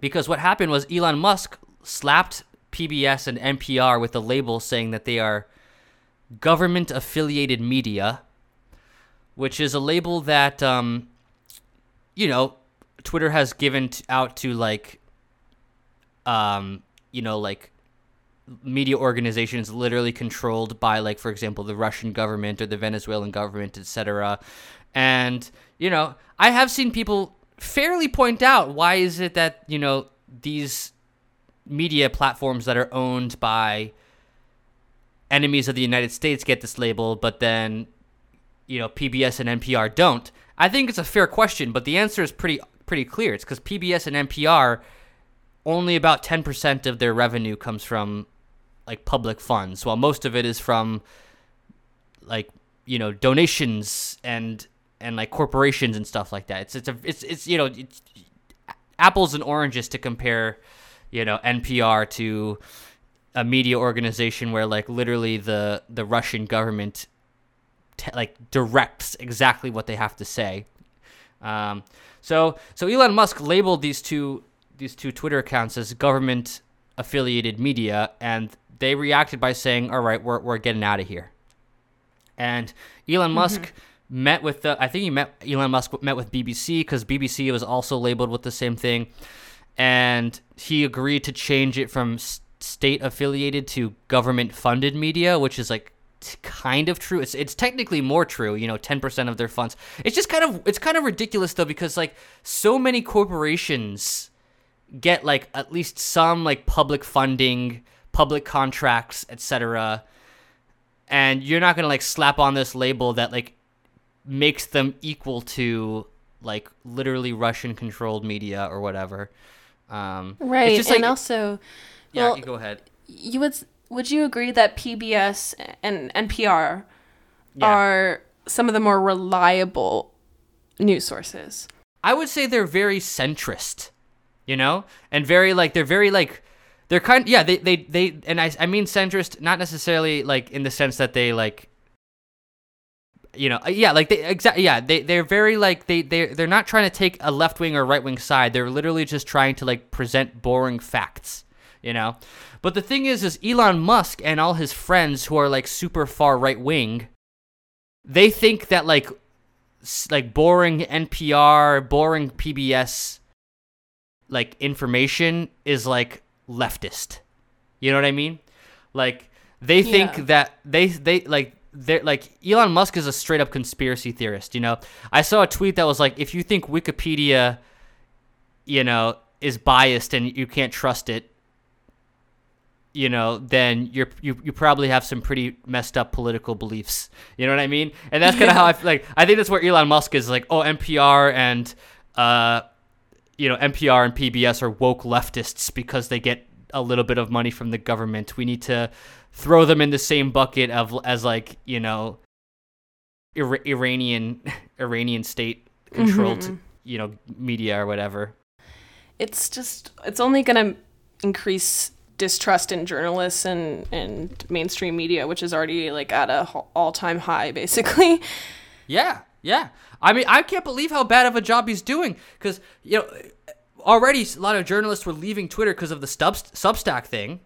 because what happened was Elon Musk slapped PBS and NPR with a label saying that they are government affiliated media, which is a label that um, you know Twitter has given out to like um, you know like media organizations literally controlled by like for example the Russian government or the Venezuelan government etc and you know I have seen people fairly point out why is it that you know these media platforms that are owned by enemies of the United States get this label but then you know PBS and NPR don't. I think it's a fair question but the answer is pretty pretty clear. It's cuz PBS and NPR only about 10% of their revenue comes from like public funds while most of it is from like you know donations and and like corporations and stuff like that. It's it's a it's it's you know it's apples and oranges to compare you know NPR to a media organization where like literally the the Russian government t- like directs exactly what they have to say. Um, so so Elon Musk labeled these two these two Twitter accounts as government affiliated media, and they reacted by saying, "All right, we're we're getting out of here." And Elon mm-hmm. Musk met with the I think he met Elon Musk met with BBC because BBC was also labeled with the same thing, and he agreed to change it from state affiliated to government funded media, which is like t- kind of true. It's it's technically more true. You know, ten percent of their funds. It's just kind of it's kind of ridiculous though because like so many corporations get like at least some like public funding, public contracts, etc. And you're not gonna like slap on this label that like makes them equal to like literally Russian controlled media or whatever. Um, it's
Right.
just
and also,
yeah,
well,
you go ahead.
you would would you agree that PBS and NPR
Yeah.
are some of the more reliable news sources?
I would say they're very centrist, you know, and very like they're very like they're kind of, yeah they they they and I I mean centrist not necessarily like in the sense that they like you know yeah like they exactly yeah they they're very like they they they're not trying to take a left wing or right wing side. They're literally just trying to like present boring facts you know? But the thing is is Elon Musk and all his friends who are like super far right wing they think that like like boring NPR, boring PBS like information is like leftist. You know what I mean? Like they think
Yeah.
that they they like they're like Elon Musk is a straight up conspiracy theorist, you know. I saw a tweet that was like if you think Wikipedia you know is biased and you can't trust it, you know, then you're you, you probably have some pretty messed up political beliefs. You know what I mean? And that's kind of how I like I think that's where Elon Musk is like, oh, NPR and uh you know, NPR and PBS are woke leftists because they get a little bit of money from the government. We need to throw them in the same bucket of as like, you know, Ira- Iranian Iranian state controlled,
Mhm.
you know, media or whatever.
It's just it's only going to increase distrust in journalists and and mainstream media, which is already like at a all-time high basically.
Yeah, yeah. I mean, I can't believe how bad of a job he's doing because you know already a lot of journalists were leaving Twitter because of the stub- Substack thing,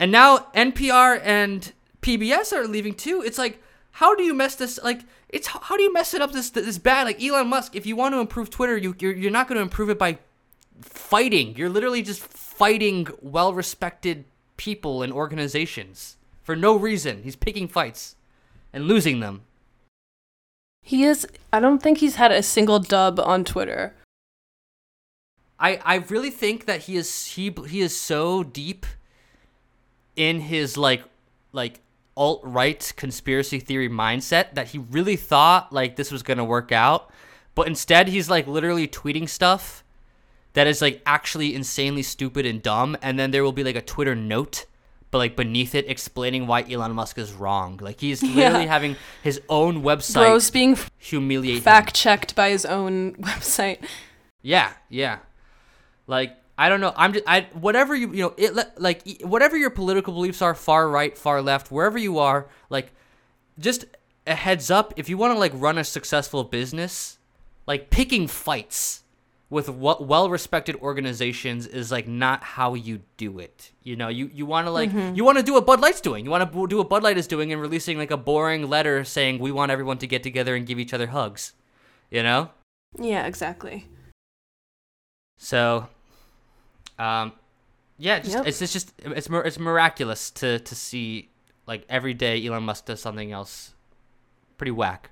and now NPR and PBS are leaving too. It's like, how do you mess this? Like, it's how do you mess it up this this bad? Like Elon Musk, if you want to improve Twitter, you you're, you're not going to improve it by fighting. You're literally just fighting well-respected people and organizations for no reason. He's picking fights and losing them.
He is I don't think he's had a single dub on Twitter.
I I really think that he is he he is so deep in his like like alt right conspiracy theory mindset that he really thought like this was gonna work out, but instead he's like literally tweeting stuff that is like actually insanely stupid and dumb, and then there will be like a Twitter note. But like beneath it, explaining why Elon Musk is wrong. Like he's literally
Yeah.
having his own website
Bro's being
humiliated.
fact checked by his own website.
Yeah, yeah. Like I don't know. I'm just I whatever you you know it like whatever your political beliefs are, far right, far left, wherever you are, like just a heads up if you want to like run a successful business, like picking fights with what well-respected organizations is like not how you do it. You know, you you want to like you want to do what Bud Light's doing. You want to do what Bud Light is doing and releasing like a boring letter saying we want everyone to get together and give each other hugs. You know?
Yeah, exactly.
So, um, yeah, just,
Yep.
it's it's just it's it's miraculous to to see like every day Elon Musk does something else pretty whack.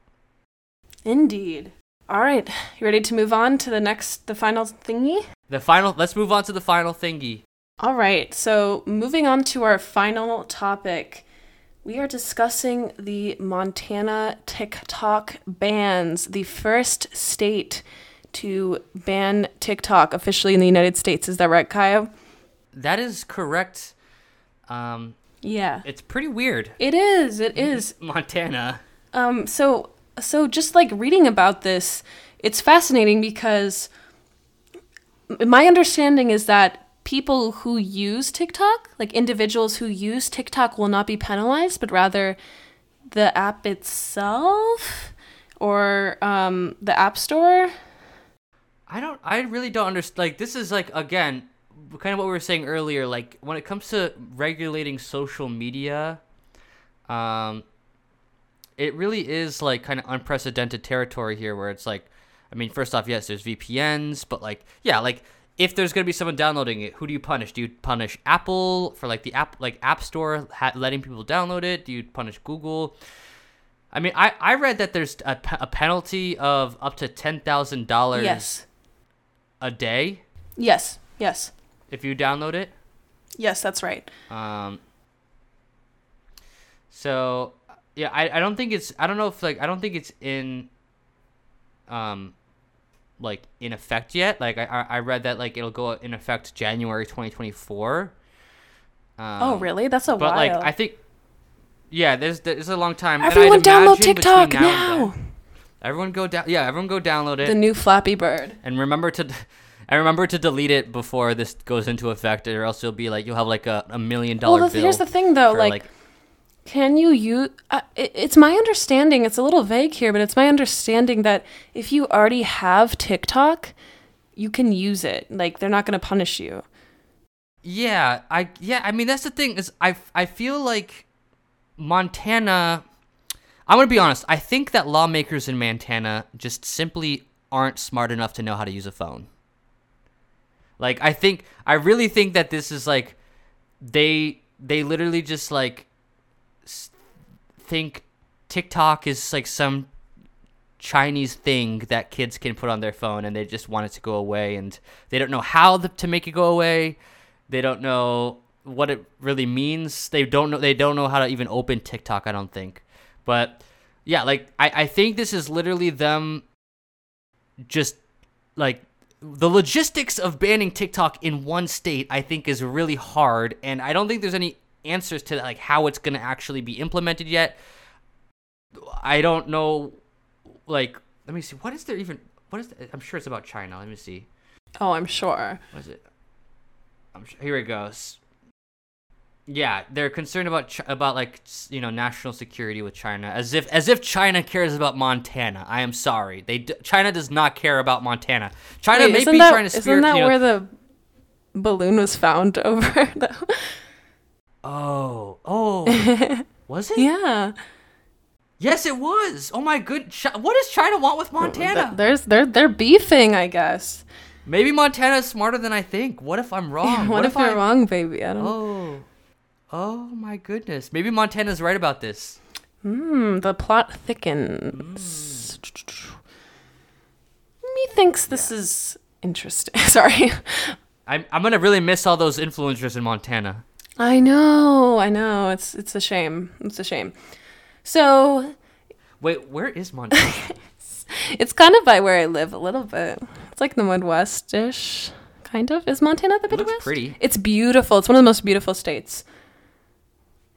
Indeed. All right, you ready to move on to the next, the final thingy?
The final. Let's move on to the final thingy.
All right, so moving on to our final topic, we are discussing the Montana TikTok bans, the first state to ban TikTok officially in the United States. Is that right, Caio?
That is correct. Um,
Yeah.
it's pretty weird.
It is. It is.
Montana.
Um, so so just like reading about this, it's fascinating because my understanding is that people who use TikTok, like individuals who use TikTok, will not be penalized, but rather the app itself or um, the App Store.
I don't. I really don't understand. Like this is like again, kind of what we were saying earlier. Like when it comes to regulating social media, um, it really is like kind of unprecedented territory here, where it's like, I mean, first off, yes, there's VPNs, but like, yeah, like if there's gonna be someone downloading it, who do you punish? Do you punish Apple for like the app, like App Store, ha- letting people download it? Do you punish Google? I mean, I, I read that there's a, pe- a penalty of up to ten thousand dollars
Yes.
a day
Yes. Yes.
if you download it.
Yes, that's right.
Um, so yeah, I, I don't think it's I don't know if like I don't think it's in um like in effect yet. Like I I read that like it'll go in effect January 2024. Um,
oh, really? That's a
But
while.
like I think, yeah, there's there's a long time. and
Everyone download TikTok
now.
now.
then- Everyone go down. Yeah, everyone go download it
The new Flappy Bird.
and remember to. And remember to delete it before this goes into effect, or else you'll be like you'll have like a, a million dollar
Well,
bill.
here's the thing, though.
for,
Like, can you use? Uh, it, it's my understanding. It's a little vague here, but it's my understanding that if you already have TikTok, you can use it. Like, they're not going to punish you.
Yeah, I yeah, I mean that's the thing is I I feel like Montana I'm going to be honest, I think that lawmakers in Montana just simply aren't smart enough to know how to use a phone. Like I think I really think that this is like they they literally just like think TikTok is like some Chinese thing that kids can put on their phone and they just want it to go away and they don't know how the, to make it go away. They don't know what it really means. They don't know they don't know how to even open TikTok, I don't think. But yeah, like I, I think this is literally them just like the logistics of banning TikTok in one state I think is really hard and I don't think there's any answers to like how it's going to actually be implemented yet. I don't know like let me see what is there even what is the, I'm sure it's about China. Let me see.
Oh, I'm sure.
What is it? I'm sure, here it goes. Yeah, they're concerned about about like you know national security with China, as if as if China cares about Montana. I am sorry, they d- China does not care about Montana. China
Wait,
may be
that,
trying to spirit.
isn't that
you know-
where the balloon was found over? Though?
oh, oh, was it?
yeah.
Yes, it was. Oh my good. What does China want with Montana?
Th- There's they're they're beefing, I guess.
Maybe Montana is smarter than I think. What if I'm wrong?
what, if, you're
I-
wrong, baby? I don't.
Oh, oh my goodness. Maybe Montana's right about this.
Hmm, the plot thickens. Methinks this is interesting. Sorry.
I'm I'm gonna really miss all those influencers in Montana.
I know, I know. It's it's a shame. It's a shame. So
Wait, where is Montana?
it's it's kind of by where I live a little bit. It's like the Midwest-ish, kind of. Is Montana the Midwest?
pretty.
It's beautiful. It's one of the most beautiful states.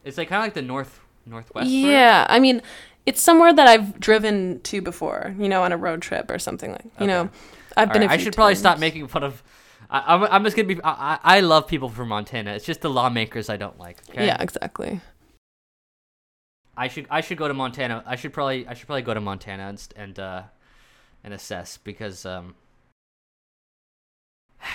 it's like kind of like the north northwest. part?
Yeah, I mean, it's somewhere that I've driven to before. You know, on a road trip or something like. You know, I've
All
been.
right, I should probably stop making fun of. I, I'm, I'm just gonna be. I, I love people from Montana. It's just the lawmakers I don't like. Okay?
Yeah, exactly.
I should I should go to Montana. I should probably I should probably go to Montana and and uh and assess because um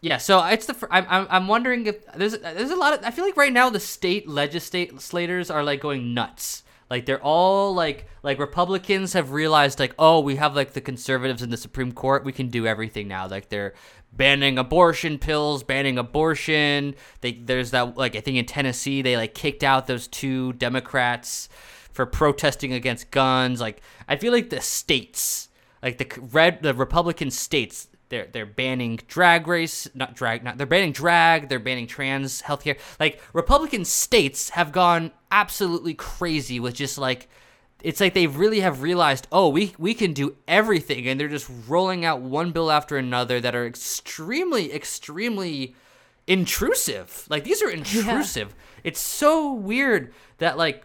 yeah. So it's the I'm I'm I'm wondering if there's there's a lot of I feel like right now the state legislators are like going nuts. Like they're all like like Republicans have realized like oh we have like the conservatives in the Supreme Court. We can do everything now. Like they're banning abortion pills banning abortion. They there's that like I think in Tennessee they like kicked out those two Democrats for protesting against guns. Like I feel like the states like the red the Republican states they're they're banning drag race not drag not they're banning drag they're banning trans healthcare. Like Republican states have gone absolutely crazy with just like it's like they really have realized oh we we can do everything and they're just rolling out one bill after another that are extremely extremely intrusive. Like these are intrusive. It's so weird that like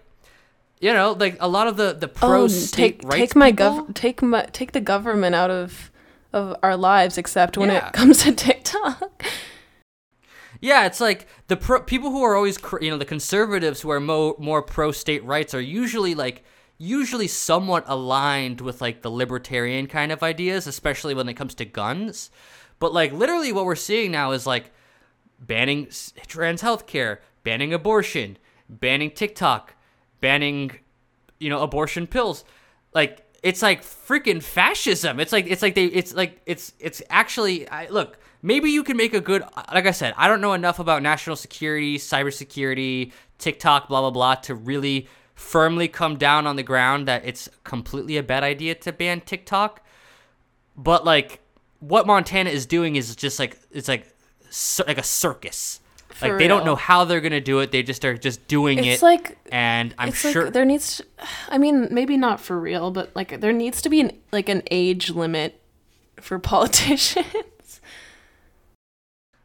you know like a lot of the the pro
Oh,
state
take
rights
take my
people,
gov take my take the government out of of our lives, except when
Yeah.
it comes to TikTok.
Yeah, it's like the pro- people who are always, cr- you know, the conservatives who are mo- more pro state rights are usually like usually somewhat aligned with like the libertarian kind of ideas, especially when it comes to guns. But like literally what we're seeing now is like banning trans healthcare, banning abortion, banning TikTok, banning you know abortion pills. Like it's like freaking fascism. It's like it's like they it's like it's it's actually I, look. Maybe you can make a good like I said. I don't know enough about national security, cybersecurity, TikTok, blah blah blah to really firmly come down on the ground that it's completely a bad idea to ban TikTok. But like what Montana is doing is just like it's like like a circus.
For
like they don't know how they're gonna do it. They just are just doing it.
It's
it,
like
and I'm
it's
sure.
like there needs. To, I mean, maybe not for real, but like there needs to be an like an age limit for politicians.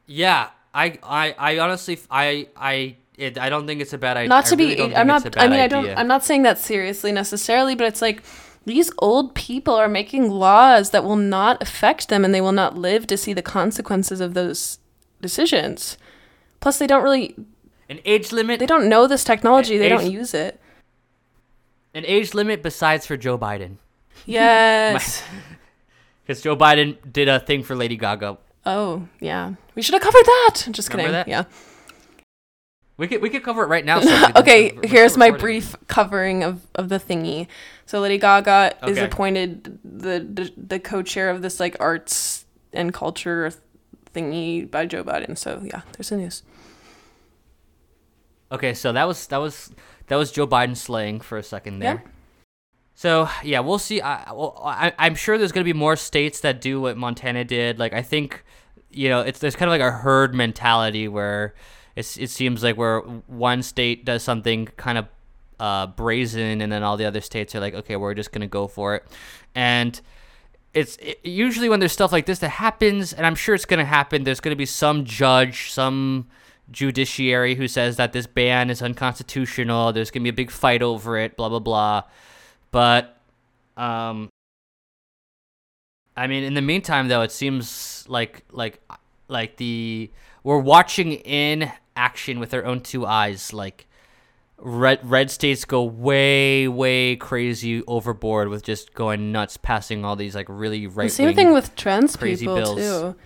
yeah, I, I, I honestly, I, I, it, I don't think it's a bad idea.
not to
I really
be. I'm not. I mean, I don't. I'm not saying that seriously necessarily, but it's like these old people are making laws that will not affect them, and they will not live to see the consequences of those decisions. Plus, they don't really.
An age limit.
They don't know this technology. They
Age-
don't use it.
An age limit besides for Joe Biden,
Yes.
because Joe Biden did a thing for Lady Gaga.
oh yeah. We should have covered that. Just
Remember
kidding.
that?
Yeah.
We could we could cover it right now. Sophie.
okay, here's my brief covering of, of the thingy. So Lady Gaga is appointed the, the the co-chair of this like arts and culture thingy by Joe Biden. So yeah, there's the news.
Okay, so that was that was that was Joe Biden slaying for a second there.
Yeah.
So yeah, we'll see. I, well, I I'm sure there's gonna be more states that do what Montana did. Like I think, you know, it's there's kind of like a herd mentality where it's it seems like where one state does something kind of uh, brazen, and then all the other states are like, okay, we're just gonna go for it, and it's it, usually when there's stuff like this that happens, and I'm sure it's gonna happen. There's gonna be some judge, some judiciary who says that this ban is unconstitutional. There's gonna be a big fight over it. Blah blah blah. But, um, I mean, in the meantime, though, it seems like like like the we're watching in action with our own two eyes. Like red red states go way way crazy overboard with just going nuts, passing all these like really right.
Same thing with trans people
bills.
too.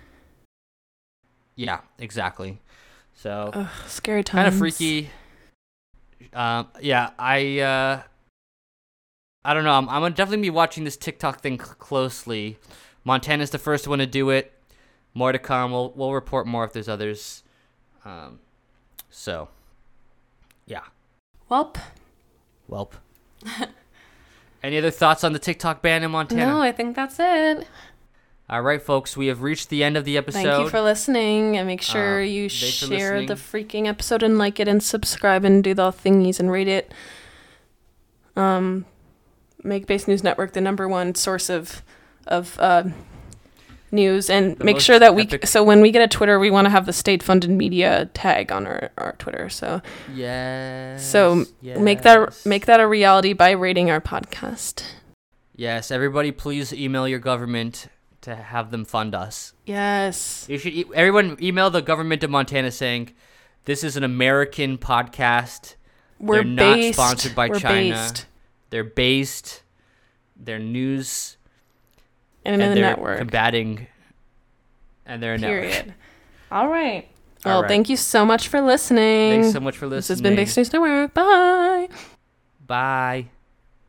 yeah, exactly. So
Ugh, scary times.
kind of freaky. Um, yeah, I uh, I don't know. I'm, I'm gonna definitely be watching this TikTok thing c- closely. Montana's the first one to do it. More to come. We'll we'll report more if there's others. Um, so yeah,
Welp.
welp. Any other thoughts on the TikTok ban in Montana?
No, I think that's it.
All right, folks, we have reached the end of the episode.
Thank you for listening, and make sure
Uh,
you share the freaking episode and like it and subscribe and do the thingies and rate it. Um, make Base News Network the number one source of of uh, news, and
The
make sure that we
epic-
so when we get a Twitter, we want to have the state funded media tag on our, our Twitter. So
yes.
so make that
yes.
make that a reality by rating our podcast.
Yes, everybody, please email your government to have them fund us.
Yes.
You should e- everyone email the government of Montana saying, "This is an American podcast.
We're
They're not
based,
sponsored by
we're
China.
Based
They're based, they're news,
and in
and
the
they're
network.
combating, and they're a network."
Period. All right.
All
Well,
right.
thank you so much for listening.
Thanks so much for listening.
This has been Big News Network. Bye.
Bye.